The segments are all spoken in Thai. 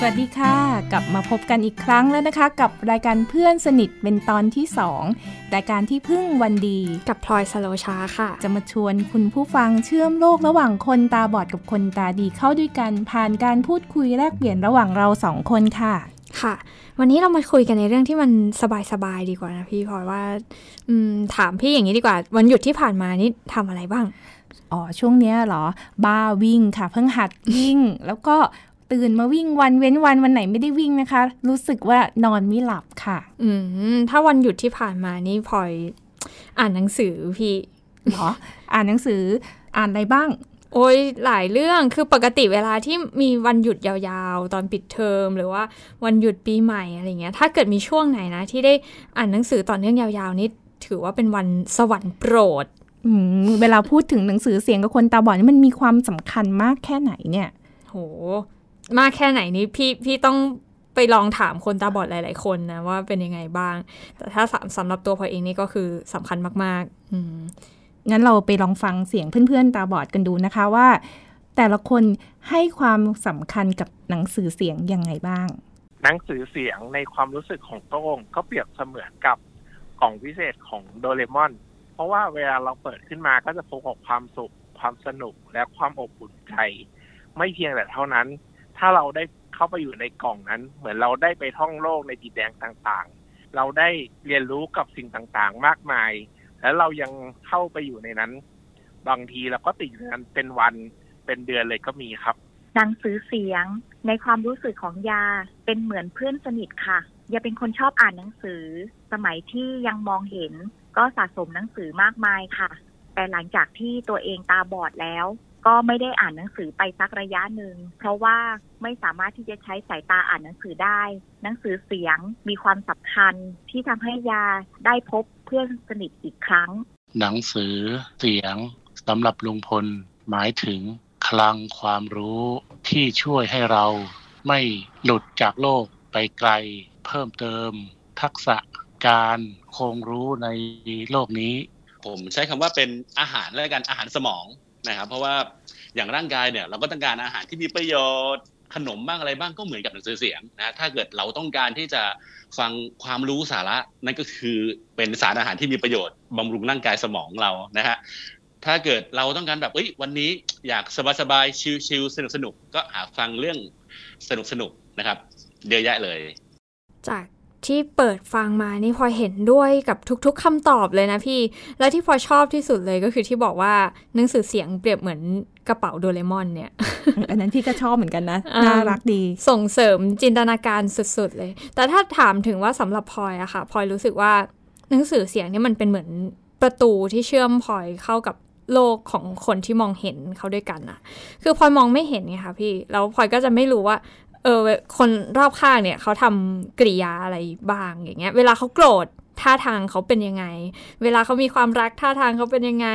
สวัสดีค่ะ กลับมาพบกันอีกครั้งแล้วนะคะ กับรายการเพื่อนสนิทเป็นตอนที่2รายการที่พึ่งวันดีกับพลอยสโลชาค่ะ จะมาชวนคุณผู้ฟังเชื่อมโลกระหว่างคนตาบอดกับคนตาดีเข้าด้วยกัน ผ่านการพูดคุยแลกเปลี่ยนระหว่างเราสองคนค่ะค่ะ วันนี้เรามาคุยกันในเรื่องที่มันสบายๆดีกว่านะพี่พลอยว่าอืมถามพี่อย่างนี้ดีกว่า วันหยุดที่ผ่านมานี่ทำอะไรบ้างอ๋อช่วงเนี้ยเหรอ บ้าวิ่งค่ะ เพิ่งหัดวิ่ง แล้วก็ ตื่นมาวิ่งวันเว้นวันวันไหนไม่ได้วิ่งนะคะ รู้สึกว่านอนไม่หลับค่ะ อืมถ้าวันหยุดที่ผ่านมานี่พลอยอ่านหนังสือพี่เหรออ่านหนังสืออ่านอะไรบ้าง โอ้ยหลายเรื่องคือปกติเวลาที่มีวันหยุดยาวๆ ตอนปิดเทอม หรือว่าวันหยุดปีใหม่อะไรเงี้ย ถ้าเกิดมีช่วงไหนนะ ที่ได้อ่านหนังสือต่อเนื่องยาวๆนี่ถือว่าเป็นวันสวรรค์โปรดอืมเวลาพูดถึงหนังสือเสียงกับคนตาบอดนี่มันมีความสำคัญมากแค่ไหนเนี่ย โห มากแค่ไหนนี้พี่พี่ต้องไปลองถามคนตาบอดหลาย ๆ คนนะว่าเป็นยังไงบ้าง แต่ถ้าสำสำหรับตัวพลอยเองนี่ก็คือสำคัญมาก ๆ อืมงั้นเราไปลองฟังเสียงเพื่อน ๆ ตาบอดกันดูนะคะว่า แต่ละคนให้ความสำคัญกับหนังสือเสียงยังไงบ้าง หนังสือเสียงในความรู้สึกของโต้งก็เปรียบเสมือนกับกล่องพิเศษของโดเรมอน เพราะว่าเวลาเราเปิดขึ้นมาก็จะพบกับความสุข ความสนุกและความอบอุ่นใจ ไม่เพียงแต่เท่านั้น ถ้าเราได้เข้าไปอยู่ในกล่องนั้น เหมือนเราได้ไปท่องโลกในดินแดนต่างๆ เราได้เรียนรู้กับสิ่งต่างๆ มากมาย แล้วเรายังเข้าไปอยู่ในนั้น บางทีเราก็ติดอยู่นั้นเป็นวันเป็นเดือนเลยก็มีครับหนังสือเสียงในความรู้สึกของยาเป็นเหมือนเพื่อนสนิทค่ะ ยาเป็นคนชอบอ่านหนังสือ สมัยที่ยังมองเห็นก็สะสมหนังสือมากมายค่ะ แต่หลังจากที่ตัวเองตาบอดแล้ว ก็ไม่ได้อ่านหนังสือไปสักระยะหนึ่ง เพราะว่าไม่สามารถที่จะใช้สายตาอ่านหนังสือได้ หนังสือเสียงมีความสำคัญที่ทำให้ยาได้พบเพื่อนสนิทอีกครั้ง หนังสือเสียงสำหรับลุงพลหมายถึงคลังความรู้ที่ช่วยให้เราไม่หลุดจากโลกไปไกล เพิ่มเติม ทักษะการคงรู้ในโลกนี้ ผมใช้คำว่าเป็นอาหารและกันอาหารสมอง นะครับเพราะว่าอย่างร่างกายเนี่ยเราก็ต้องการอาหารที่มีประโยชน์ขนมบ้างอะไรบ้างก็เหมือนกับหนังสือเสียงนะถ้าเกิดเราต้องการที่จะฟังความรู้สาระนั่นก็คือเป็นสารอาหารที่มีประโยชน์บำรุงร่างกายสมองเรานะฮะถ้าเกิดเราต้องการแบบเอ้ยวันนี้อยากสบายๆชิลๆสนุกๆก็หาฟังเรื่องสนุกๆนะครับเยอะแยะเลย จาก ที่เปิดฟังมานี่พลอยเห็นด้วยกับทุก ๆคำตอบเลยนะพี่ แล้วที่พลอยชอบที่สุดเลยก็คือที่บอกว่าหนังสือเสียงเปรียบเหมือนกระเป๋าโดเรมอนเนี่ย อันนั้นพี่ก็ชอบเหมือนกันนะอ่าน่ารักดี ส่งเสริมจินตนาการสุดๆเลย แต่ถ้าถามถึงว่าสำหรับพลอยอะค่ะพลอยรู้สึกว่าหนังสือเสียงนี่มันเป็นเหมือนประตูที่เชื่อมพลอยเข้ากับโลกของคนที่มองเห็นเขาด้วยกันอะคือพลอยมองไม่เห็นไงคะพี่ แล้วพลอยก็จะไม่รู้ว่า เออคนรอบข้างเนี่ยเขาทำกริยาอะไรบ้างอย่างเงี้ย เวลาเขาโกรธท่าทางเขาเป็นยังไง เวลาเขามีความรักท่าทางเขาเป็นยังไง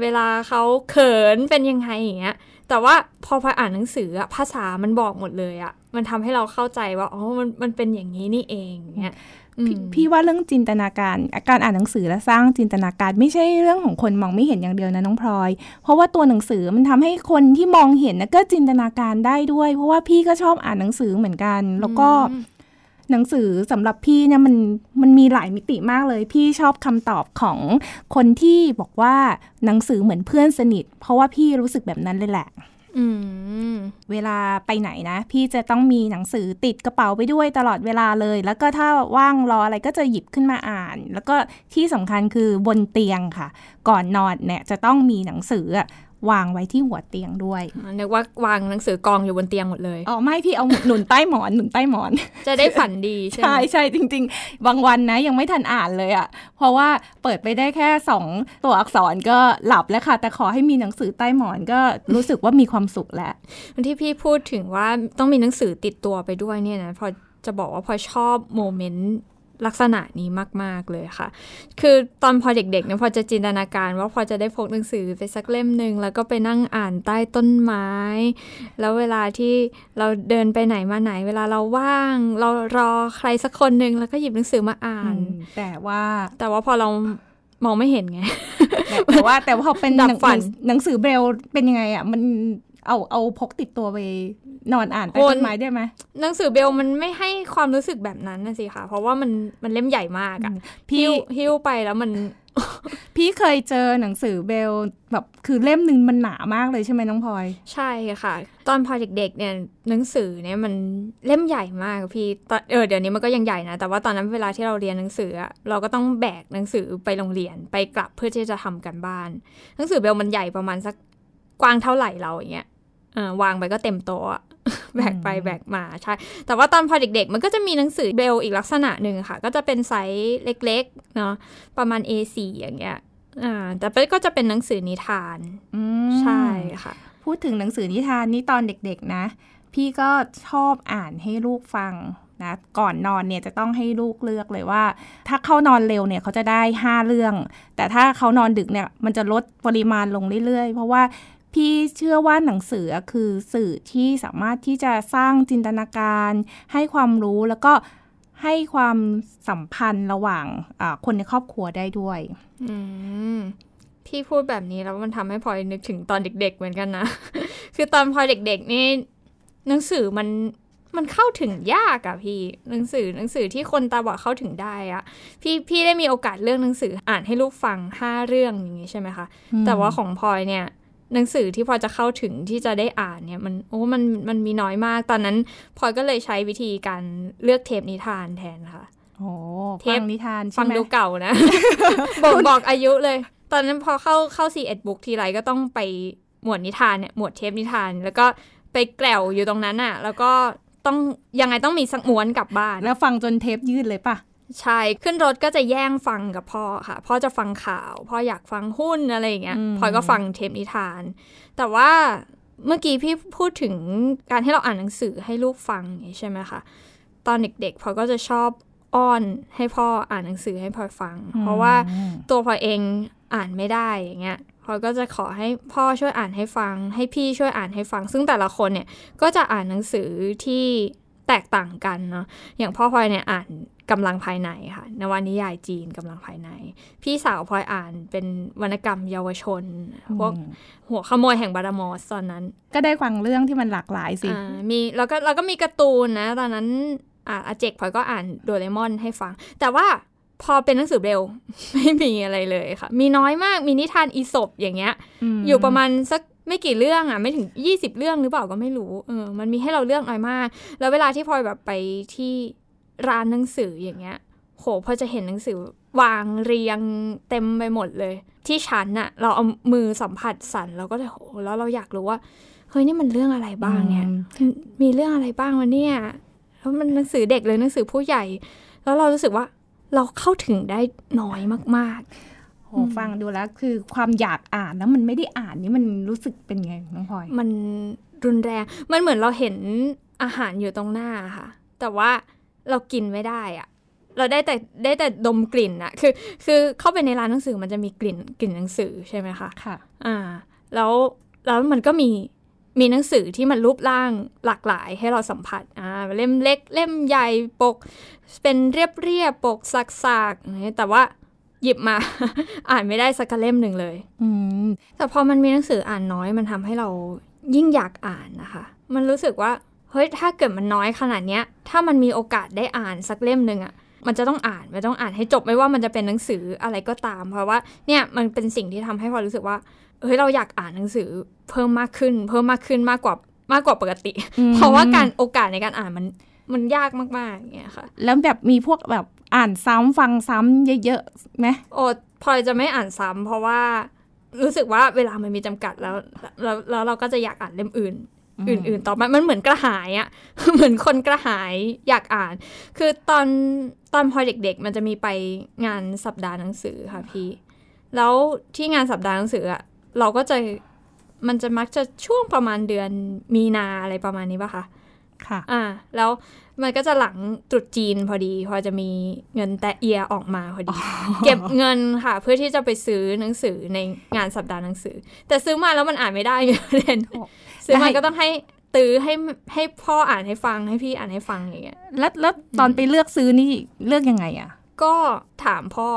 เวลาเขาเขินเป็นยังไงอย่างเงี้ย แต่ว่าพอพออ่านหนังสืออะภาษามันบอกหมดเลยอะมันทำให้เราเข้าใจว่า อ๋อ มัน มันเป็นอย่างนี้นี่เองเงี้ย พี่พี่ว่าเรื่องจินตนาการการอ่านหนังสือและสร้างจินตนาการ ไม่ใช่เรื่องของคนมองไม่เห็นอย่างเดียวนะน้องพลอย เพราะว่าตัวหนังสือมันทำให้คนที่มองเห็นนะก็จินตนาการได้ด้วย เพราะว่าพี่ก็ชอบอ่านหนังสือเหมือนกัน แล้วก็อืมหนังสือสำหรับพี่เนี่ยมันมันมีหลายมิติมากเลย พี่ชอบคำตอบของคนที่บอกว่าหนังสือเหมือนเพื่อนสนิท เพราะว่าพี่รู้สึกแบบนั้นเลยแหละอืม เวลาไปไหนนะ พี่จะต้องมีหนังสือติดกระเป๋าไปด้วยตลอดเวลาเลย แล้วก็ถ้าว่างรออะไรก็จะหยิบขึ้นมาอ่าน แล้วก็ที่สำคัญคือบนเตียงค่ะ ก่อนนอนเนี่ยจะต้องมีหนังสือ วางไว้ที่หัวเตียงด้วยนึกว่าวางหนังสือกองอยู่บนเตียงหมดเลยอ๋อไม่พี่เอาหนุนใต้หมอนหนุนใต้หมอน จะได้ฝันดีใช่ไหมใช่ใช่จริง ๆ บางวันนะยังไม่ทันอ่านเลยอะ่ะ เพราะว่าเปิดไปได้แค่สองตัวอักษรก็หลับแล้วค่ะ แต่ขอให้มีหนังสือใต้หมอนก็รู้สึกว่ามีความสุขแล้ววันที่พี่พูดถึงว่าต้องมีหนังสือติดตัวไปด้วยเนี่ยนะพอจะบอกว่าพอชอบโมเมนต์ ลักษณะนี้มาก ๆ เลยค่ะ คือตอนพอเด็กๆเนี่ยพอจะจินตนาการว่าพอจะได้พกหนังสือไปสักเล่มหนึ่งแล้วก็ไปนั่งอ่านใต้ต้นไม้ แล้วเวลาที่เราเดินไปไหนมาไหน เวลาเราว่าง เรารอใครสักคนหนึ่งแล้วก็หยิบหนังสือมาอ่าน แต่ว่า แต่ว่าพอเรามองไม่เห็นไง แต่แต่ว่าแต่ว่าพอเป็นหดันับงฝันหนังสือเบรลเป็นยังไงอะมัน เอาเอาพกติดตัวไปนอนอ่านใต้ต้นไม้ได้ไหมหนังสือเบลมันไม่ให้ความรู้สึกแบบนั้นนะสิคะเพราะว่ามันมันเล่มใหญ่มากอะพี่หิ้วหิ้วไปแล้วมัน พี่เคยเจอหนังสือเบลแบบคือเล่มหนึ่งมันหนามากเลยใช่ไหมน้องพลอยใช่ค่ะ ตอนพอเด็ก ๆ เนี่ยหนังสือเนี่ยมันเล่มใหญ่มากพี่ตอนเออเดี๋ยวนี้มันก็ยังใหญ่นะแต่ว่าตอนนั้นเวลาที่เราเรียนหนังสืออะเราก็ต้องแบกหนังสือไปโรงเรียนไปกลับเพื่อที่จะทำกันบ้าน หนังสือเบลมันใหญ่ประมาณสักกว้างเท่าไหร่เราอย่างเงี้ยเออ วางไปก็เต็มโต๊ะอะแบกไปแบกมาใช่ แต่ว่าตอนพอเด็กๆ มันก็จะมีหนังสือเบลอีกลักษณะหนึ่งค่ะ ก็จะเป็นไซส์เล็กๆเนาะประมาณ A4 อย่างเงี้ยอ่าแต่ก็จะเป็นหนังสือนิทานอืมใช่ค่ะ พูดถึงหนังสือนิทานนี่ตอนเด็กๆนะ พี่ก็ชอบอ่านให้ลูกฟังนะก่อนนอนเนี่ยจะต้องให้ลูกเลือกเลยว่า ถ้าเขานอนเร็วเนี่ยเขาจะได้ 5 เรื่อง แต่ถ้าเขานอนดึกเนี่ยมันจะลดปริมาณลงเรื่อยๆ เพราะว่า พี่เชื่อว่าหนังสือคือสื่อที่สามารถที่จะสร้างจินตนาการ ให้ความรู้แล้วก็ให้ความสัมพันธ์ระหว่างอ่าคนในครอบครัวได้ด้วยอืมพี่พูดแบบนี้แล้วมันทำให้พลอยนึกถึงตอนเด็ก ๆ เหมือนกันนะ คือตอนพลอยเด็ก ๆ นี่หนังสือมันมันเข้าถึงยากอะพี่หนังสือหนังสือที่คนตาบอดเข้าถึงได้อะพี่พี่ได้มีโอกาสเลือกหนังสืออ่านให้ลูกฟังห้าเรื่องอย่างนี้ใช่ไหมคะ แต่ว่าของพลอยเนี่ย หนังสือที่พลอยจะเข้าถึงที่จะได้อ่านเนี่ยมันโอ้มันมันมีน้อยมาก ตอนนั้นพลอยก็เลยใช้วิธีการเลือกเทปนิทานแทนค่ะโอ้เทฟัปงนิทานใช่ฟังไหมดูเก่านะบอกบอกอายุเลย ตอนนั้นพอเข้าเข้าซีเอ็ดบุ๊กทีไรก็ต้องไปหมวดนิทานเนี่ยหมวดเทปนิทาน แล้วก็ไปแกลวอยู่ตรงนั้นอะ แล้วก็ต้องยังไงต้องมีสักม้วนกลับบ้าน แล้วฟังจนเทปยืดเลยปะ ใช่ ขึ้นรถก็จะแย่งฟังกับพ่อค่ะ พ่อจะฟังข่าว พ่ออยากฟังหุ้นอะไรอย่างเงี้ยพลอยก็ฟังเทปนิทาน แต่ว่าเมื่อกี้พี่พูดถึงการที่เราอ่านหนังสือให้ลูกฟังอย่างนี้ใช่ไหมคะตอนเด็กๆพลอยก็จะชอบอ้อนให้พ่ออ่านหนังสือให้พลอยฟัง เพราะว่าตัวพลอยเองอ่านไม่ได้อย่างเงี้ยพลอยก็จะขอให้พ่อช่วยอ่านให้ฟัง ให้พี่ช่วยอ่านให้ฟัง ซึ่งแต่ละคนเนี่ยก็จะอ่านหนังสือที่แตกต่างกันเนาะอย่างพ่อพลอยเนี่ยอ่าน กำลังภายในค่ะนวนิยายจีนกำลังภายใน พี่สาวพลอยอ่านเป็นวรรณกรรมเยาวชนพวกหัวขโมยแห่งบารามอสตอนนั้น ก็ได้ฟังเรื่องที่มันหลากหลายสิอ่ามีแล้วก็แล้วก็มีการ์ตูนนะ ตอนนั้นอ่าอาเจกพลอยก็อ่านโดเรมอนให้ฟัง แต่ว่าพอเป็นหนังสือเบลไม่มีอะไรเลยค่ะ มีน้อยมากมีนิทานอีสบอย่างเงี้ยมอยู่ประมาณสักไม่กี่เรื่องอะไม่ถึง 20 เรื่องหรือเปล่าก็ไม่รู้เออมันมีให้เราเลือกน้อยมาก แล้วเวลาที่พลอยแบบไปที่ ร้านหนังสืออย่างเงี้ย โหพอจะเห็นหนังสือวางเรียงเต็มไปหมดเลย ที่ชั้นน่ะ เราเอามือสัมผัสสั่นเราก็เลยโหแล้วเราอยากรู้ว่าเฮ้ยนี่มันเรื่องอะไรบ้างเนี่ย มีเรื่องอะไรบ้างวะเนี่ยแล้วมันหนังสือเด็กเลยหนังสือผู้ใหญ่ แล้วเรารู้สึกว่าเราเข้าถึงได้น้อยมากโหฟังดูแล้วคือความอยากอ่านแล้วมันไม่ได้อ่านนี่มันรู้สึกเป็นไงน้องพลอยๆมันรุนแรง มันเหมือนเราเห็นอาหารอยู่ตรงหน้าค่ะ แต่ว่า เรากินไม่ได้อะเราได้แต่ได้แต่ดมกลิ่นอะคือ คือเข้าไปในร้านหนังสือมันจะมีกลิ่นกลิ่นหนังสือใช่ไหมคะค่ะอ่า แล้วแล้วมันก็มีมีหนังสือที่มันรูปร่างหลากหลายให้เราสัมผัสอ่าเล่มเล็ก เล่มใหญ่ปก เป็นเรียบเรียบๆปกสักๆอย่างเงี้ยแต่ว่าหยิบมา อ่านไม่ได้สักเล่มหนึ่งเลย อืมแต่พอมันมีหนังสืออ่านน้อยมันทำให้เรายิ่งอยากอ่านนะคะ มันรู้สึกว่าเฮ้ยถ้าเกิดมันน้อยขนาดเนี้ย ถ้ามันมีโอกาสได้อ่านสักเล่มหนึ่งอะมันจะต้องอ่านมันต้องอ่านให้จบไม่ว่ามันจะเป็นหนังสืออะไรก็ตาม เพราะว่าเนี่ยมันเป็นสิ่งที่ทำให้พอรู้สึกว่าเฮ้ยเราอยากอ่านหนังสือเพิ่มมากขึ้น เพิ่มมากขึ้นมากกว่ามากกว่าปกติ เพราะว่าการโอกาสในการอ่านมันมันยากมากๆอย่างเงี้ยค่ะ แล้วแบบมีพวกแบบอ่านซ้ำฟังซ้ำเยอะๆไหมโอ้พลอยจะไม่อ่านซ้ำเพราะว่ารู้สึกว่าเวลามันมีจำกัดแล้วแล้วแล้วเราก็จะอยากอ่านเล่มอื่น อื่น ๆ ต่อไปมันเหมือนกระหายอะ่ะ เหมือนคนกระหายอยากอ่าน คือตอนตอนพลอยเด็ก ๆ มันจะมีไปงานสัปดาห์หนังสือค่ะพี่ แล้วที่งานสัปดาห์หนังสืออะเราก็จะมันจะมักจะช่วงประมาณเดือนมีนาอะไรประมาณนี้ป่ะคะ ค่ะ อ่า แล้วมันก็จะหลังตรุษจีนพอดี พอจะมีเงินแต่เอียออกมาพอดี เก็บเงินค่ะ เพื่อที่จะไปซื้อหนังสือในงานสัปดาห์หนังสือ แต่ซื้อมาแล้วมันอ่านไม่ได้ไงประเด็นโอ้ ซื้อมาได้ก็ต้องให้ตื้อให้ให้พ่ออ่านให้ฟังให้พี่อ่านให้ฟังอย่างเงี้ยแล้วแล้วตอนไปเลือกซื้อนี่เลือกยังไงอะก็ถามพ่อ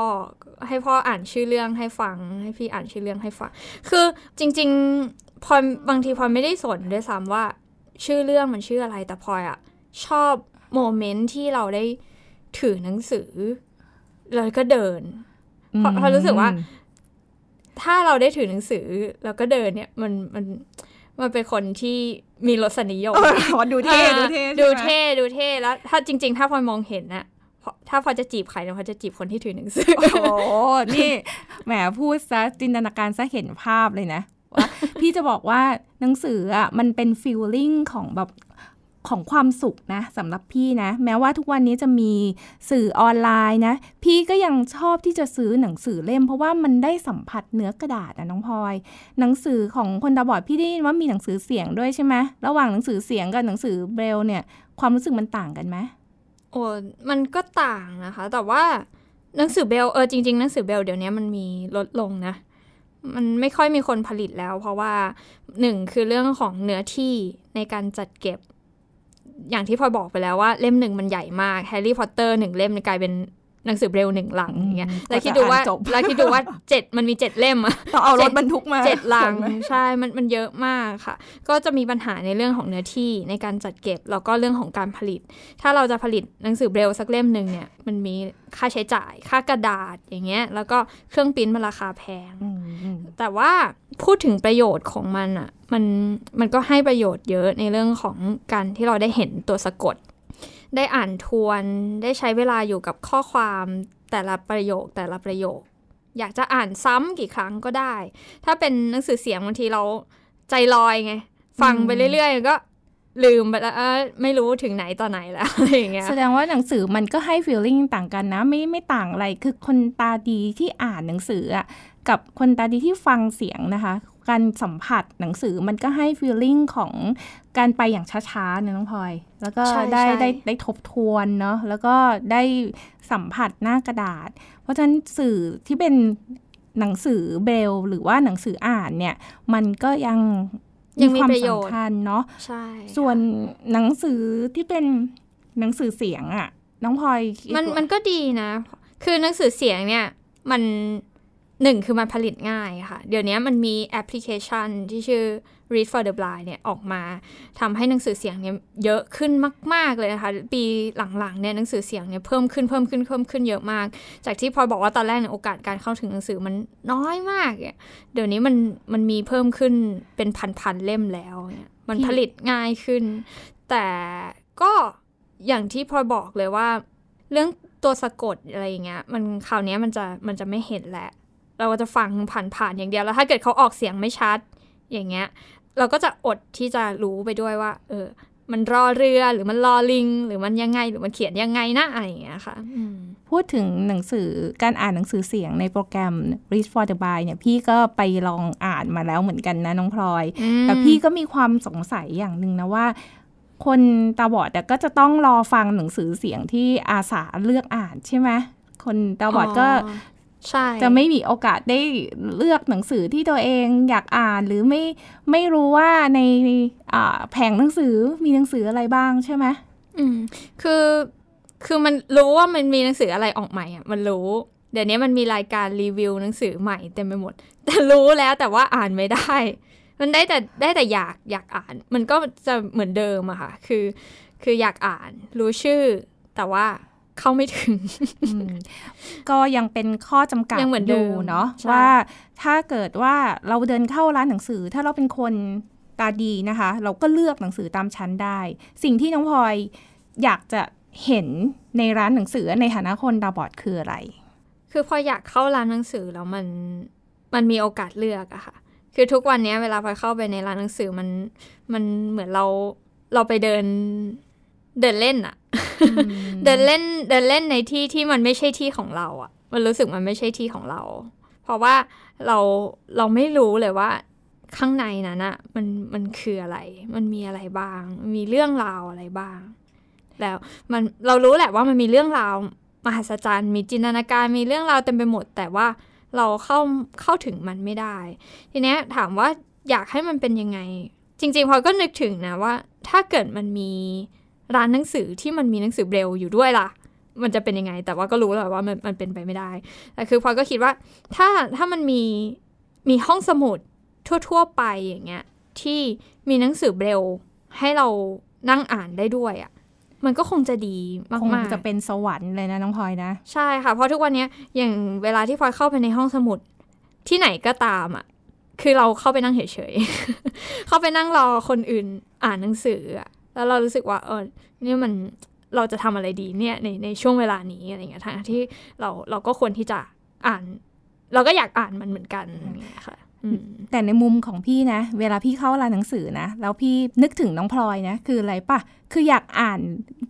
ให้พ่ออ่านชื่อเรื่องให้ฟัง ให้พี่อ่านชื่อเรื่องให้ฟัง คือจริง ๆพลอยบางทีพลอยไม่ได้สนด้วยซ้ำว่า ชื่อเรื่องมันชื่ออะไรแต่พลอยอะชอบโมเมนต์ที่เราได้ถือหนังสือแล้วก็เดินเพราะเพราะรู้สึกว่า ถ้าเราได้ถือหนังสือแล้วก็เดินเนี่ย มันมัน มันเป็นคนที่มีรสนิยมเออดูเท่ดูเท่ดูใช่ไหมเท่ดูเท่แล้ว ถ้าจริง ๆ ถ้าพลอยมองเห็นน่ะพอถ้าพลอยจะจีบใครเนี่ยพลอยจะจีบคนที่ถือหนังสือ โอ้โห นี่แหมพูดซะจินตนาการซะเห็นภาพเลยนะว่าพี่จะบอกว่าหนังสืออะมันเป็นฟีลลิ่งของแบบ ของความสุขนะสำหรับพี่นะ แม้ว่าทุกวันนี้จะมีสื่อออนไลน์นะ พี่ก็ยังชอบที่จะซื้อหนังสือเล่ม เพราะว่ามันได้สัมผัสเนื้อกระดาษนะน้องพลอย หนังสือของคนตาบอดพี่ได้ยินว่ามีหนังสือเสียงด้วยใช่ไหมระหว่างหนังสือเสียงกับหนังสือเบรลเนี่ย ความรู้สึกมันต่างกันไหมโอ้มันก็ต่างนะคะ แต่ว่าหนังสือเบลเออจริงๆหนังสือเบลเดี๋ยวนี้มันมีลดลงนะมันไม่ค่อยมีคนผลิตแล้ว เพราะว่าหนึ่งคือเรื่องของเนื้อที่ในการจัดเก็บ อย่างที่พลอยบอกไปแล้วว่าเล่มหนึ่งมันใหญ่มากแฮร์รี่พอตเตอร์หนึ่งเล่มกลายเป็น หนังสือเบลหนึ่งหลังอย่างเงี้ยอืมแล้วคิดดูว่าก็จะอ่านจบแล้วคิดดูว่าเจ็ดมันมีเจ็ดเล่มอะต้องเอารเจ็ถดบรรทุกมาเจ็ดลังขนไหมใช่มันมันเยอะมากค่ะ ก็จะมีปัญหาในเรื่องของเนื้อที่ในการจัดเก็บแล้วก็เรื่องของการผลิต ถ้าเราจะผลิตหนังสือเบรลสักเล่มหนึ่งเนี่ยมันมีค่าใช้จ่ายค่ากระดาษอย่างเงี้ยแล้วก็เครื่องปริ้นมันราคาแพงอืมอืมแต่ว่าพูดถึงประโยชน์ของมันอะมันมันก็ให้ประโยชน์เยอะในเรื่องของการที่เราได้เห็นตัวสะกด ได้อ่านทวน ได้ใช้เวลาอยู่กับข้อความแต่ละประโยคแต่ละประโยค อยากจะอ่านซ้ำกี่ครั้งก็ได้ ถ้าเป็นหนังสือเสียงบางทีเราใจลอยไง ฟังไปเรื่อยๆก็ลืมไปแล้วเอ้ยไม่รู้ถึงไหนต่อไหนแล้วอะไรอย่างเงี้ยแสดงว่าหนังสือมันก็ให้ฟีลลิ่งต่างกันนะ ไม่ไม่ต่างอะไรคือคนตาดีที่อ่านหนังสืออะกับคนตาดีที่ฟังเสียงนะคะ การสัมผัสหนังสือมันก็ให้ฟีลลิ่งของการไปอย่างช้าๆเนี่ยน้องพลอย แล้วก็ใช่ได้ใช่ได้ได้ทบทวนเนาะแล้วก็ได้สัมผัสหน้ากระดาษ เพราะฉะนั้นสื่อที่เป็นหนังสือเบลหรือว่าหนังสืออ่านเนี่ย มันก็ยังยังมีความประโยชน์สำคัญเนาะใช่ส่วนหนังสือที่เป็นหนังสือเสียงอะน้องพลอยคิดมันว่ามันก็ดีนะ คือหนังสือเสียงเนี่ย มัน หนึ่งคือมันผลิตง่ายค่ะ เดี๋ยวนี้มันมีแอปพลิเคชันที่ชื่อ Read for the Blind เนี่ยออกมาทำให้หนังสือเสียงเนี่ยเยอะขึ้นมาก ๆ เลยนะคะ ปีหลังๆเนี่ยหนังสือเสียงเนี่ยเพิ่มขึ้นเพิ่มขึ้นเพิ่มขึ้นเยอะมาก จากที่พลอยบอกว่าตอนแรกเนี่ยโอกาสการเข้าถึงหนังสือมันน้อยมากเนี่ยเดี๋ยวนี้มันมันมีเพิ่มขึ้นเป็นพันๆเล่มแล้วเนี่ยมันผลิตง่ายขึ้น แต่ก็อย่างที่พลอยบอกเลยว่า เรื่องตัวสะกดอะไรอย่างเงี้ยมันคราวนี้มันจะมันจะไม่เห็นแหละ เราก็จะฟังผ่านๆอย่างเดียวแล้วถ้าเกิดเขาออกเสียงไม่ชัดอย่างเงี้ย เราก็จะอดที่จะรู้ไปด้วยว่า เออ มันรอเรือหรือมันรอลิง หรือมันยังไงหรือมันเขียนยังไงนะอะไรอย่างเงี้ยค่ะอืมพูดถึงหนังสือการอ่านหนังสือเสียงในโปรแกรม Read for the Blind เนี่ยพี่ก็ไปลองอ่านมาแล้วเหมือนกันนะน้องพลอย แต่พี่ก็มีความสงสัยอย่างหนึ่งนะว่าคนตาบอดอะก็จะต้องรอฟังหนังสือเสียงที่อาสาเลือกอ่านใช่ไหมคนตาบอดก็ ใช่จะไม่มีโอกาสได้เลือกหนังสือที่ตัวเองอยากอ่านหรือไม่ไม่รู้ว่าในอ่าแผงหนังสือมีหนังสืออะไรบ้างใช่ไหมอืมคือคือมันรู้ว่ามันมีหนังสืออะไรออกใหม่อะมันรู้ เดี๋ยวนี้มันมีรายการรีวิวหนังสือใหม่เต็มไปหมด แต่รู้แล้วแต่ว่าอ่านไม่ได้ มันได้แต่ได้แต่อยากอยากอ่าน มันก็จะเหมือนเดิมอะค่ะคือ คืออยากอ่าน รู้ชื่อ แต่ว่า เข้าไม่ถึงอืมก็ยังเป็นข้อจำกัดยังเหมือนเดิมยู่เนาะใช่ว่าถ้าเกิดว่าเราเดินเข้าร้านหนังสือ ถ้าเราเป็นคนตาดีนะคะ เราก็เลือกหนังสือตามชั้นได้ สิ่งที่น้องพลอยอยากจะเห็นในร้านหนังสือในฐานะคนตาบอดคืออะไร คือพออยากเข้าร้านหนังสือแล้วมันมันมีโอกาสเลือกอะค่ะ คือทุกวันนี้เวลาพอเข้าไปในร้านหนังสือมันมันเหมือนเราเราไปเดิน เดินเล่นอะเดินเล่นเดินเล่นในที่ที่มันไม่ใช่ที่ของเราอะมันรู้สึกมันไม่ใช่ที่ของเรา เพราะว่าเราเราไม่รู้เลยว่าข้างในนั้นอะมันมันคืออะไร มันมีอะไรบ้าง มีเรื่องราวอะไรบ้าง แล้วมันเรารู้แหละว่ามันมีเรื่องราวมหัศจรรย์มีจินตนาการมีเรื่องราวเต็มไปหมด แต่ว่าเราเข้าเข้าถึงมันไม่ได้ ทีเนี้ยถามว่าอยากให้มันเป็นยังไง จริงๆพอก็นึกถึงนะว่า ถ้าเกิดมันมี ร้านหนังสือที่มันมีหนังสือเบรลอยู่ด้วยล่ะ มันจะเป็นยังไง แต่ว่าก็รู้แหละว่ามันมันเป็นไปไม่ได้ แต่คือพลอยก็คิดว่าถ้าถ้ามันมีมีห้องสมุดทั่ว ๆ ไปอย่างเงี้ยที่มีหนังสือเบรลให้เรานั่งอ่านได้ด้วยอะ่ะมันก็คงจะดีมากคงๆจะเป็นสวรรค์เลยนะน้องพลอยนะ ใช่ค่ะ เพราะทุกวันเนี้ยอย่างเวลาที่พลอยเข้าไปในห้องสมุดที่ไหนก็ตามอะ คือเราเข้าไปนั่งเฉยๆ เข้าไปนั่งรอคนอื่นอ่านหนังสืออะ แล้วเรารู้สึกว่าเออนี่มันเราจะทำอะไรดีเนี่ยในในช่วงเวลานี้อะไรเงี้ยทั้งที่เราเราก็ควรที่จะอ่าน เราก็อยากอ่านมันเหมือนกันอย่างเงี้ยค่ะอืมแต่ในมุมของพี่นะ เวลาพี่เข้าร้านหนังสือนะ แล้วพี่นึกถึงน้องพลอยนะ คืออะไรปะคืออยากอ่าน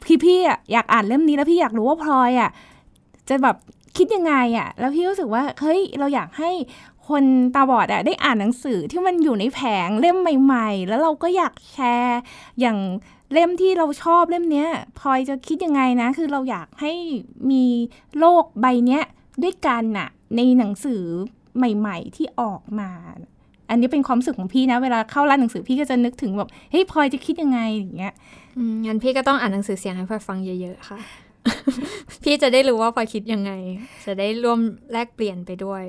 พี่พี่อะอยากอ่านเล่มนี้แล้วพี่อยากรู้ว่าพลอยอะจะแบบคิดยังไงอะ แล้วพี่รู้สึกว่าเฮ้ยเราอยากให้ คนตาบอดอะได้อ่านหนังสือที่มันอยู่ในแผงเล่มใหม่ ๆ แล้วเราก็อยากแชร์อย่างเล่มที่เราชอบเล่มเนี้ยพลอยจะคิดยังไงนะ คือเราอยากให้มีโลกใบเนี้ยด้วยกันน่ะ ในหนังสือใหม่ ๆ ที่ออกมา อันนี้เป็นความรู้สึกของพี่นะ เวลาเข้าร้านหนังสือพี่ก็จะนึกถึงแบบเฮ้ยพลอยจะคิดยังไงอย่างเงี้ยงั้นพี่ก็ต้องอ่านหนังสือเสียงให้พลอยฟังเยอะๆค่ะ พี่จะได้รู้ว่าพลอยคิดยังไง จะได้ร่วมแลกเปลี่ยนไปด้วย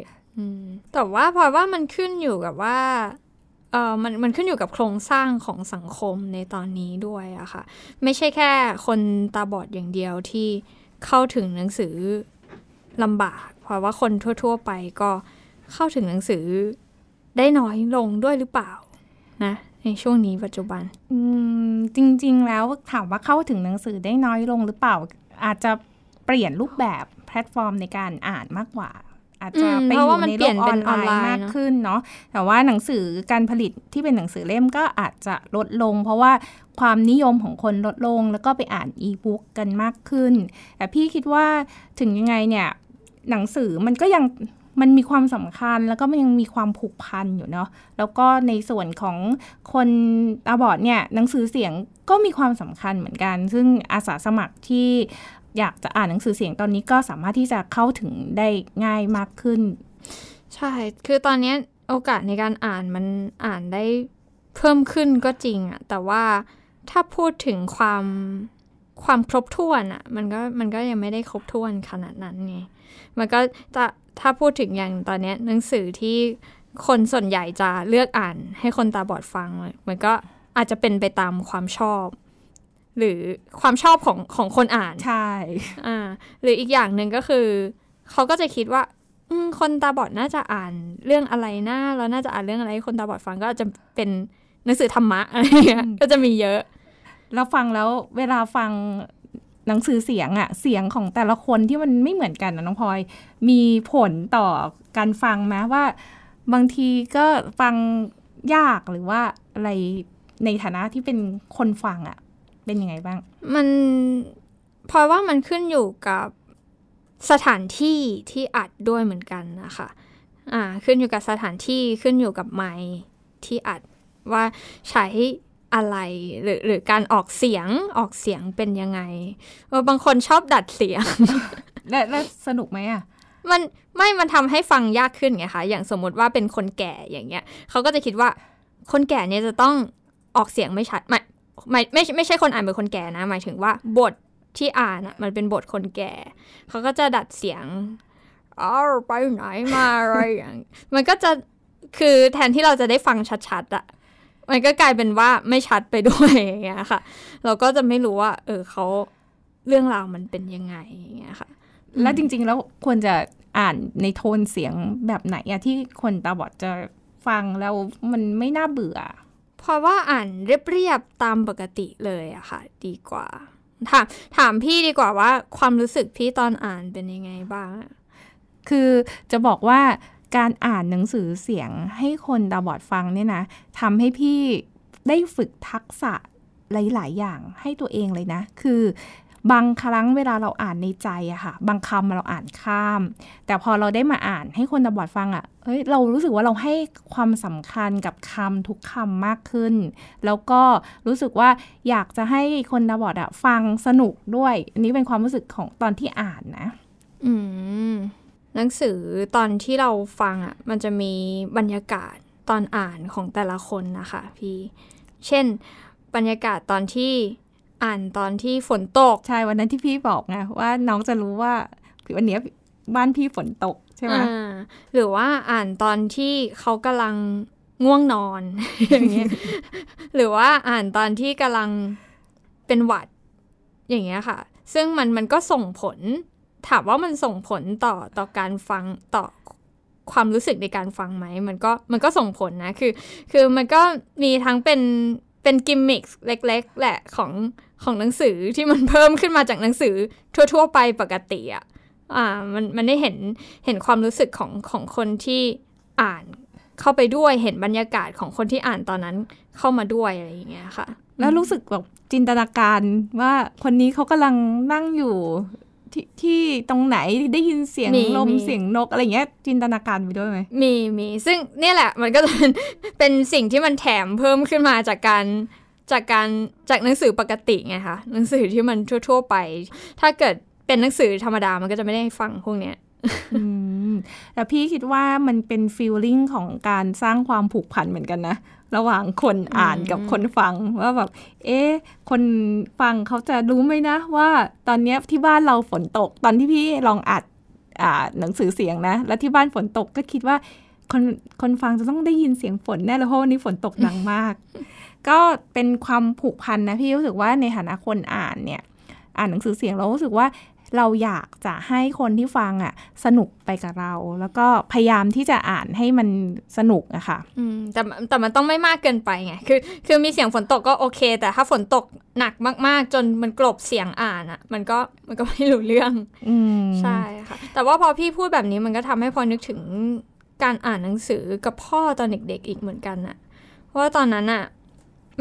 แต่ว่าพอว่ามันขึ้นอยู่กับว่าเออมันมันขึ้นอยู่กับโครงสร้างของสังคมในตอนนี้ด้วยอะค่ะ ไม่ใช่แค่คนตาบอดอย่างเดียวที่เข้าถึงหนังสือลำบาก เพราะว่าคนทั่ว ๆ ไปก็เข้าถึงหนังสือได้น้อยลงด้วยหรือเปล่านะในช่วงนี้ปัจจุบัน อืมจริง ๆ แล้วถามว่าเข้าถึงหนังสือได้น้อยลงหรือเปล่า อาจจะเปลี่ยนรูปแบบแพลตฟอร์มในการอ่านมากกว่า อาจจะอืมไปเพอราะว่ายู่มันในเปโลลี่ยนกอเป็อนนไลออนไลน์น์มากเนอะขึ้นเนาะแต่ว่าหนังสือการผลิตที่เป็นหนังสือเล่มก็อาจจะลดลง เพราะว่าความนิยมของคนลดลง แล้วก็ไปอ่านอีบุ๊กกันมากขึ้น แต่พี่คิดว่าถึงยังไงเนี่ยหนังสือมันก็ยังมันมีความสำคัญแล้วก็มันยังมีความผูกพันอยู่เนาะแล้วก็ในส่วนของคนตาบอดเนี่ยหนังสือเสียงก็มีความสำคัญเหมือนกัน ซึ่งอาสาสมัครที่ อยากจะอ่านหนังสือเสียงตอนนี้ก็สามารถที่จะเข้าถึงได้ง่ายมากขึ้น ใช่ คือตอนนี้โอกาสในการอ่านมันอ่านได้เพิ่มขึ้นก็จริงอะแต่ว่าถ้าพูดถึงความความครบถ้วนอะมันก็มันก็ยังไม่ได้ครบถ้วนขนาดนั้นไงมันก็จะถ้าพูดถึงอย่างตอนนี้หนังสือที่คนส่วนใหญ่จะเลือกอ่านให้คนตาบอดฟัง มันก็อาจจะเป็นไปตามความชอบ หรือความชอบของของคนอ่านใช่อ่าหรืออีกอย่างหนึ่งก็คือ เขาก็จะคิดว่าอืมคนตาบอดน่าจะอ่านเรื่องอะไรนะแล้วน่าจะอ่านเรื่องอะไรให้คนตาบอดฟังก็อาจจะเป็นหนังสือธรรมะอะไรอย่างเงี้ยก็จะมีเยอะแล้วฟังแล้วเวลาฟังหนังสือเสียงอะเสียงของแต่ละคนที่มันไม่เหมือนกันนะน้องพลอย มีผลต่อการฟังไหมว่า บางทีก็ฟังยากหรือว่าอะไรในฐานะที่เป็นคนฟังอะ เป็นยังไงบ้าง มันพลอยว่ามันขึ้นอยู่กับสถานที่ที่อัดด้วยเหมือนกันนะคะอ่าขึ้นอยู่กับสถานที่ขึ้นอยู่กับไมค์ที่อัดว่าใช้อะไรหรือหรือการออกเสียงออกเสียงเป็นยังไงเออบางคนชอบดัดเสียง และและสนุกไหมอะมันไม่มันทำให้ฟังยากขึ้นไงคะอย่างสมมติว่าเป็นคนแก่อย่างเงี้ยเขาก็จะคิดว่าคนแก่เนี่ยจะต้องออกเสียงไม่ชัดไม่ ไม่ไม่ไม่ใช่คนอ่านเป็นคนแก่นะ หมายถึงว่าบทที่อ่านอะมันเป็นบทคนแก่ เขาก็จะดัดเสียงอ้าวไปไหนมาอะไรอย่าง มันก็จะคือแทนที่เราจะได้ฟังชัดๆอะมันก็กลายเป็นว่าไม่ชัดไปด้วยอย่างเงี้ยค่ะ เราก็จะไม่รู้ว่า เออเขาเรื่องราวมันเป็นยังไงอย่างเงี้ยค่ะ แล้วจริง ๆ แล้วควรจะอ่านในโทนเสียงแบบไหนอะที่คนตาบอดจะฟังแล้วมันไม่น่าเบื่อ เพราะว่าอ่านเรียบๆตามปกติเลยอะค่ะ ดีกว่า ถามถามพี่ดีกว่าว่า ความรู้สึกพี่ตอนอ่านเป็นยังไงบ้าง คือจะบอกว่าการอ่านหนังสือเสียงให้คนตาบอดฟังเนี่ยนะทำให้พี่ได้ฝึกทักษะหลาย ๆ อย่างให้ตัวเองเลยนะ คือ บางครั้งเวลาเราอ่านในใจอะค่ะ บางคำเราอ่านข้าม แต่พอเราได้มาอ่านให้คนตาบอดฟังอะเฮ้ยเรารู้สึกว่าเราให้ความสำคัญกับคำทุกคำมากขึ้น แล้วก็รู้สึกว่าอยากจะให้คนตาบอดอะฟังสนุกด้วย อันนี้เป็นความรู้สึกของตอนที่อ่านนะ อืมหนังสือตอนที่เราฟังอะ่ะ มันจะมีบรรยากาศตอนอ่านของแต่ละคนนะคะพี่ เช่น บรรยากาศตอนที่ อ่านตอนที่ฝนตก ใช่วันนั้นที่พี่บอกไงว่าน้องจะรู้ว่าวันเนี้ยบ้านพี่ฝนตกใช่ไหมอ่าหรือว่าอ่านตอนที่เขากำลังง่วงนอนอย่างเงี้ยหรือว่าอ่านตอนที่กำลังเป็นหวัดอย่างเงี้ยค่ะ ซึ่งมันมันก็ส่งผล ถามว่ามันส่งผลต่อต่อการฟังต่อความรู้สึกในการฟังไหม มันก็มันก็ส่งผลนะ คือ คือมันก็มีทั้งเป็น เป็นกิมมิคเล็ก ๆ แหละของของหนังสือที่มันเพิ่มขึ้นมาจากหนังสือทั่ว ๆ ไปปกติอะอ่ามันมันได้เห็นเห็นความรู้สึกของของคนที่อ่านเข้าไปด้วยเห็นบรรยากาศของคนที่อ่านตอนนั้นเข้ามาด้วยอะไรอย่างเงี้ยค่ะ แล้วรู้สึกแบบจินตนาการว่าคนนี้เขากำลังนั่งอยู่ ที่ที่ตรงไหนได้ยินเสียงมีลมมีเสียงนกอะไรเงี้ยจินตนาการไปด้วยไหมมีมีซึ่งเนี่ยแหละมันก็จะเป็นเป็นสิ่งที่มันแถมเพิ่มขึ้นมาจากการจากการจากหนังสือปกติไงคะหนังสือที่มันทั่ว ๆ ไป ถ้าเกิดเป็นหนังสือธรรมดามันก็จะไม่ได้ฟังพวกเนี้ยอืมแต่พี่คิดว่ามันเป็นฟีลลิ่งของการสร้างความผูกพันเหมือนกันนะ ระหว่างคนอ่านกับคนฟังว่าแบบ เอ๊ะคนฟังเขาจะรู้ไหมนะ ว่าตอนเนี้ยที่บ้านเราฝนตก ตอนที่พี่ลองอัดอ่าหนังสือเสียงนะ แล้วที่บ้านฝนตกก็คิดว่าคนคนฟังจะต้องได้ยินเสียงฝนแน่เลยเพราะวันนี้ฝนตกดังมาก ก็เป็นความผูกพันนะพี่รู้สึกว่าในฐานะคนอ่านเนี่ย อ่านหนังสือเสียงเรารู้สึกว่า เราอยากจะให้คนที่ฟังอะสนุกไปกับเรา แล้วก็พยายามที่จะอ่านให้มันสนุกอะค่ะอืมแต่แต่มันต้องไม่มากเกินไปไงคือ คือมีเสียงฝนตกก็โอเค แต่ถ้าฝนตกหนักมาก ๆ จนมันกลบเสียงอ่านอะ่ะ มันก็มันก็ไม่รู้เรื่อง อืมใช่ค่ะ แต่ว่าพอพี่พูดแบบนี้มันก็ทำให้พอนึกถึงการอ่านหนังสือกับพ่อตอนเด็ก ๆ อีกเหมือนกันอะเพราะว่าตอนนั้นอะ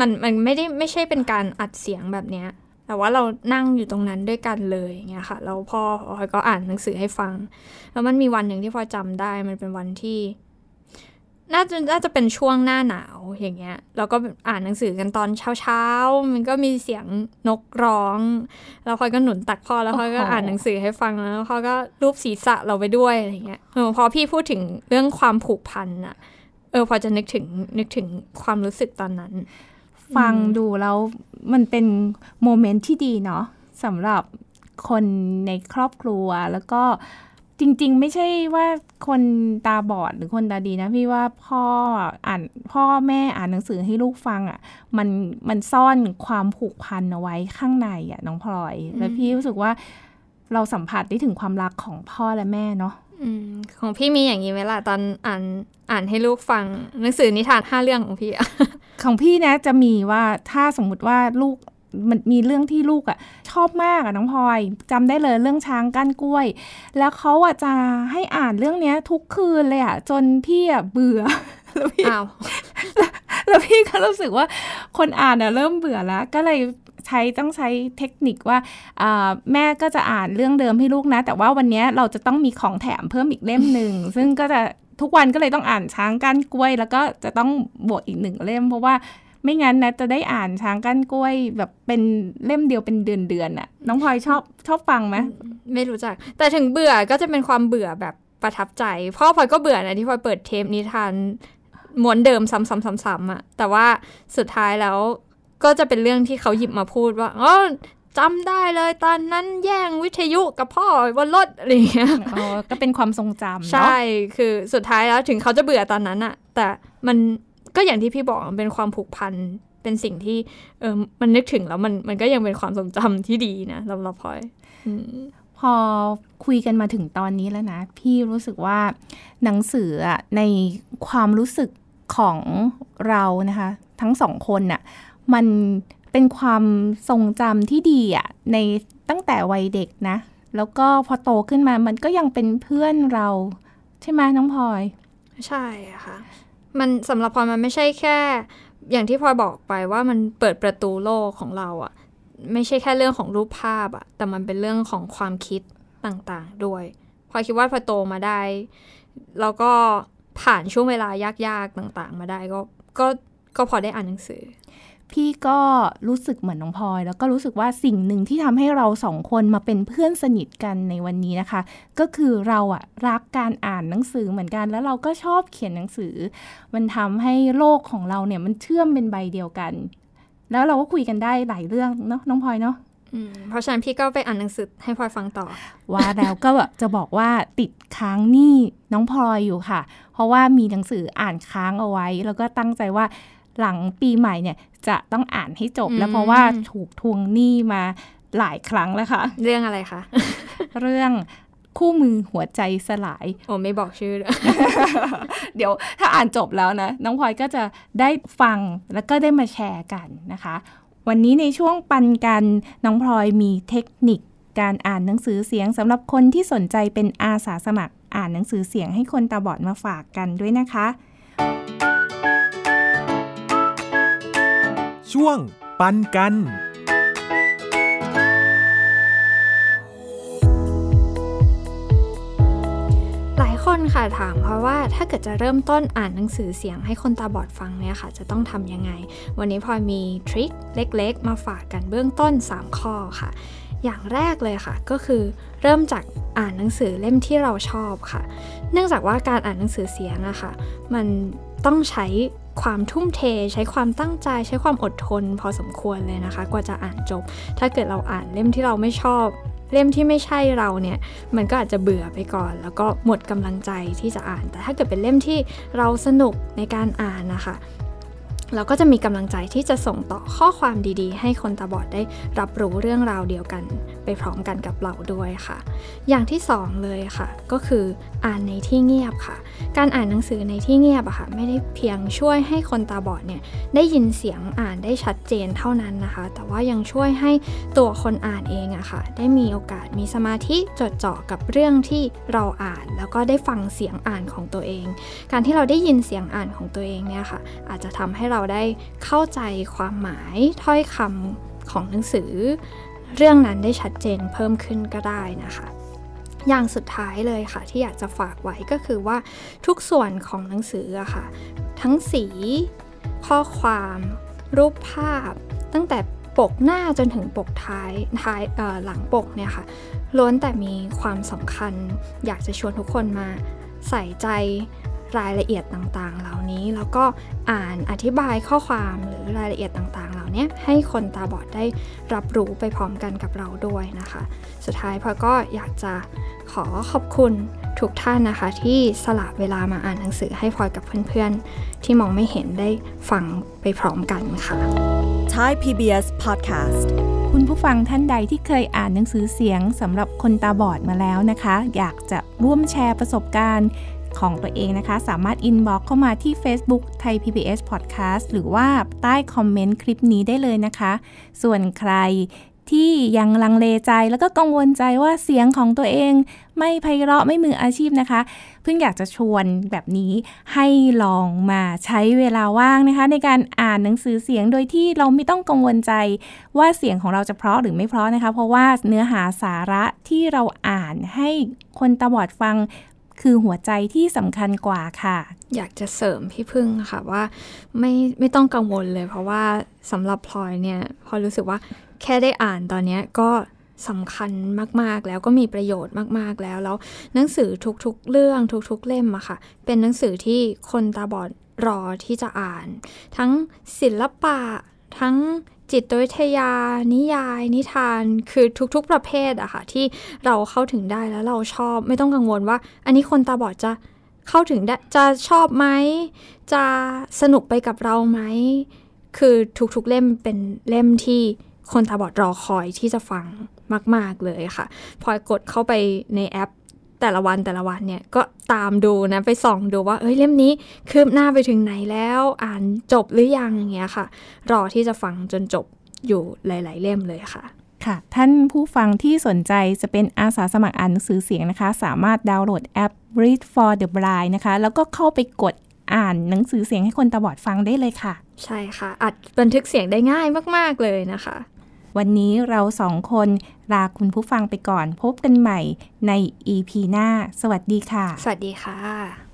มันมันไม่ได้ไม่ใช่เป็นการอัดเสียงแบบเนี้ย แต่ว่าเรานั่งอยู่ตรงนั้นด้วยกันเลยอย่างเงี้ยค่ะแล้วพ่อพลอยก็อ่านหนังสือให้ฟัง แล้วมันมีวันหนึ่งที่พลอยจำได้มันเป็นวันที่น่าจะน่าจะเป็นช่วงหน้าหนาวอย่างเงี้ยเราก็อ่านหนังสือกันตอนเช้าๆ มันก็มีเสียงนกร้อง แล้วพลอยก็หนุนตักพ่อแล้วพลอยก็อ่านหนังสือให้ฟังแล้วพ่อก็รูปศีรษะเราไปด้วยอะไรเงี้ยเออพอพี่พูดถึงเรื่องความผูกพันอะเออพอจะนึกถึงนึกถึงความรู้สึกตอนนั้น ฟังดูแล้วมันเป็นโมเมนต์ที่ดีเนาะสำหรับคนในครอบครัวแล้วก็จริง ๆ ไม่ใช่ว่าคนตาบอดหรือคนตาดีนะพี่ว่าพ่ออ่านพ่อแม่อ่านหนังสือให้ลูกฟังอะ่ะ มันมันซ่อนความผูกพันเอาไว้ข้างในอะ่ะน้องพลอย แล้วพี่รู้สึกว่าเราสัมผัสได้ถึงความรักของพ่อและแม่เนาะอืม ของพี่มีอย่างนี้ไหมล่ะตอนอ่านอ่านให้ลูกฟังหนังสือนิทานห้าเรื่องของพี่อะของพี่นะจะมีว่าถ้าสมมุติว่าลูกมันมีเรื่องที่ลูกอะ่ะ ชอบมากอะน้องพลอยจำได้เลยเรื่องช้างก้านกล้วย แล้วเขาอะจะให้อ่านเรื่องเนี้ย ทุกคืนเลยอะ่ะ จนพี่อะเบื่อแล้วพี่อ้าวแล้วพี่ก็รู้สึกว่าคนอ่านอะเริ่มเบื่อแล้ว ก็เลย ใช้ต้องใช้เทคนิคว่าแม่ก็จะอ่านเรื่องเดิมให้ลูกนะ แต่ว่าวันนี้เราจะต้องมีของแถมเพิ่มอีกเล่มหนึ่ง ซึ่งก็จะทุกวันก็เลยต้องอ่านช้างก้านกล้วย แล้วก็จะต้องบวกอีกหนึ่งเล่ม เพราะว่าไม่งั้นนะจะได้อ่านช้างก้านกล้วย แบบเป็นเล่มเดียวเป็นเดือนเดือนๆอะน้องพลอยชอบชอบฟังไหมไม่รู้จัก แต่ถึงเบื่อก็จะเป็นความเบื่อแบบประทับใจพ่อพลอยก็เบื่อนะที่พลอยเปิดเทปนิทานม้วนเดิมซ้ำๆๆๆอะแต่ว่าสุดท้ายแล้ว ก็จะเป็นเรื่องที่เขาหยิบมาพูดว่าอ๋อจำได้เลยตอนนั้นแย่งวิทยุกับพ่อบนรถอะไรอย่างเงี้ยอ๋อก็เป็นความทรงจำเนาะใช่คือสุดท้ายแล้วถึงเขาจะเบื่อตอนนั้นอะแต่มันก็อย่างที่พี่บอกมันเป็นความผูกพันเป็นสิ่งที่เออมันนึกถึงแล้วมันมันก็ยังเป็นความทรงจำที่ดีนะสำหรับพลอยอืมพอคุยกันมาถึงตอนนี้แล้วนะ พี่รู้สึกว่าหนังสืออะในความรู้สึกของเรานะคะ ทั้งสองคนน่ะ มันเป็นความทรงจำที่ดีอะในตั้งแต่วัยเด็กนะ แล้วก็พอโตขึ้นมามันก็ยังเป็นเพื่อนเรา ใช่ไหมน้องพลอย ใช่ค่ะ มันสำหรับพลอยมันไม่ใช่แค่ อย่างที่พลอยบอกไปว่ามันเปิดประตูโลกของเราอะไม่ใช่แค่เรื่องของรูปภาพอะแต่มันเป็นเรื่องของความคิดต่างๆ ด้วยพอคิดว่าพอโตมาได้ แล้วก็ผ่านช่วงเวลายากๆต่าง ๆ มาได้ก็ก็ก็พอได้อ่านหนังสือ พี่ก็รู้สึกเหมือนน้องพลอย แล้วก็รู้สึกว่าสิ่งหนึ่งที่ทำให้เราสองคนมาเป็นเพื่อนสนิทกันในวันนี้นะคะ ก็คือเราอะรักการอ่านหนังสือเหมือนกัน แล้วเราก็ชอบเขียนหนังสือ มันทำให้โลกของเราเนี่ยมันเชื่อมเป็นใบเดียวกัน แล้วเราก็คุยกันได้หลายเรื่องเนาะน้องพลอยเนาะอืมเพราะฉะนั้นพี่ก็ไปอ่านหนังสือให้พลอยฟังต่อ ว่าแล้วก็แบบจะบอกว่าติดค้างหนี่น้องพลอยอยู่ค่ะ เพราะว่ามีหนังสืออ่านค้างเอาไว้ แล้วก็ตั้งใจว่า หลังปีใหม่เนี่ยจะต้องอ่านให้จบอืมแล้วเพราะว่าถูกทวงหนี้มาหลายครั้งแล้วค่ะ เรื่องอะไรคะ เรื่องคู่มือหัวใจสลาย โอ้ไม่บอกชื่อเลยเดี๋ยวถ้าอ่านจบแล้วนะ น้องพลอยก็จะได้ฟังแล้วก็ได้มาแชร์กันนะคะ วันนี้ในช่วงปันกันน้องพลอยมีเทคนิคการอ่านหนังสือเสียงสำหรับคนที่สนใจเป็นอาสาสมัครอ่านหนังสือเสียงให้คนตาบอดมาฝากกันด้วยนะคะ ช่วงปันกัน หลายคนค่ะถามเพราะว่าถ้าเกิดจะเริ่มต้นอ่านหนังสือเสียงให้คนตาบอดฟังเนี่ยค่ะ จะต้องทำยังไง วันนี้พลอยมีทริคเล็กๆ มาฝากกันเบื้องต้น 3 ข้อค่ะ อย่างแรกเลยค่ะก็คือเริ่มจากอ่านหนังสือเล่มที่เราชอบค่ะ เนื่องจากว่าการอ่านหนังสือเสียงอะค่ะ มันต้องใช้ความทุ่มเท ใช้ความตั้งใจ ใช้ความอดทน พอสมควรเลยนะคะ กว่าจะอ่านจบ ถ้าเกิดเราอ่านเล่มที่เราไม่ชอบ เล่มที่ไม่ใช่เราเนี่ย มันก็อาจจะเบื่อไปก่อน แล้วก็หมดกำลังใจที่จะอ่าน แต่ถ้าเกิดเป็นเล่มที่เราสนุกในการอ่านนะคะเราก็จะมีกำลังใจที่จะส่งต่อข้อความดีๆ ให้คนตาบอดได้รับรู้เรื่องราวเดียวกัน พร้อมกันกับเราด้วยค่ะ อย่างที่สองเลยค่ะ ก็คืออ่านในที่เงียบค่ะ การอ่านหนังสือในที่เงียบอะค่ะ ไม่ได้เพียงช่วยให้คนตาบอดเนี่ยได้ยินเสียงอ่านได้ชัดเจนเท่านั้นนะคะ แต่ว่ายังช่วยให้ตัวคนอ่านเองอะค่ะ ได้มีโอกาสมีสมาธิจดจ่อกับเรื่องที่เราอ่าน แล้วก็ได้ฟังเสียงอ่านของตัวเอง การที่เราได้ยินเสียงอ่านของตัวเองเนี่ยค่ะ อาจจะทำให้เราได้เข้าใจความหมายถ้อยคำของหนังสือ เรื่องนั้นได้ชัดเจนเพิ่มขึ้นก็ได้นะคะอย่างสุดท้ายเลยค่ะ ที่อยากจะฝากไว้ก็คือว่าทุกส่วนของหนังสืออะค่ะ ทั้งสี ข้อความ รูปภาพ ตั้งแต่ปกหน้าจนถึงปกท้ายท้ายหลังปกเนี่ยค่ะล้วนแต่มีความสำคัญ อยากจะชวนทุกคนมาใส่ใจ รายละเอียดต่างๆ เหล่านี้ แล้วก็อ่านอธิบายข้อความหรือรายละเอียดต่างๆ เหล่านี้ให้คนตาบอดได้รับรู้ไปพร้อมกันกับเราด้วยนะคะ สุดท้ายพอก็อยากจะขอขอบคุณทุกท่านนะคะ ที่สละเวลามาอ่านหนังสือให้พลอยกับเพื่อนๆ ที่มองไม่เห็นได้ฟังไปพร้อมกันค่ะ Thai PBS Podcast คุณผู้ฟังท่านใดที่เคยอ่านหนังสือเสียงสำหรับคนตาบอดมาแล้วนะคะ อยากจะร่วมแชร์ประสบการณ์ ของตัวเองนะคะ สามารถอินบ็อกเข้ามาที่ Facebook ไทย PBS Podcast หรือว่าใต้คอมเมนต์คลิปนี้ได้เลยนะคะ ส่วนใครที่ยังลังเลใจแล้วก็กังวลใจว่าเสียงของตัวเองไม่ไพเราะไม่มืออาชีพนะคะ เพิ่งอยากจะชวนแบบนี้ให้ลองมาใช้เวลาว่างนะคะ ในการอ่านหนังสือเสียงโดยที่เราไม่ต้องกังวลใจว่าเสียงของเราจะเพราะหรือไม่เพราะนะคะ เพราะว่าเนื้อหาสาระที่เราอ่านให้คนตาบอดฟัง คือหัวใจที่สำคัญกว่าค่ะ อยากจะเสริมพี่พึ่งค่ะว่าไม่ไม่ต้องกังวลเลย เพราะว่าสำหรับพลอยเนี่ยพอรู้สึกว่าแค่ได้อ่านตอนนี้ก็สำคัญมาก ๆ แล้วก็มีประโยชน์มากๆแล้ว แล้วหนังสือทุกๆ เรื่องทุก ๆ เล่มอะค่ะ เป็นหนังสือที่คนตาบอดรอที่จะอ่าน ทั้งศิลปะทั้ง จิตวิทยา นิยาย นิทาน คือทุกๆประเภทอะค่ะ ที่เราเข้าถึงได้แล้วเราชอบไม่ต้องกังวลว่า อันนี้คนตาบอดจะเข้าถึงได้จะชอบไหม จะสนุกไปกับเราไหม คือทุกๆเล่มเป็นเล่มที่คนตาบอดรอคอยที่จะฟังมาก ๆ เลยค่ะ พอยกดเข้าไปในแอป แต่ละวันแต่ละวันเนี่ยก็ตามดูนะไปส่องดูว่าเอ้ยเล่มนี้คืบหน้าไปถึงไหนแล้ว อ่านจบหรือยังอย่างเงี้ยค่ะ รอที่จะฟังจนจบอยู่หลาย ๆ เล่มเลยค่ะค่ะ ท่านผู้ฟังที่สนใจจะเป็นอาสาสมัครอ่านหนังสือเสียงนะคะ สามารถดาวน์โหลดแอป Read for the Blind นะคะ แล้วก็เข้าไปกดอ่านหนังสือเสียงให้คนตาบอดฟังได้เลยค่ะ ใช่ค่ะ อัดบันทึกเสียงได้ง่ายมาก ๆ เลยนะคะ วันนี้เราสองคนลาคุณผู้ฟังไปก่อนพบกันใหม่ใน EP หน้า สวัสดีค่ะ สวัสดีค่ะ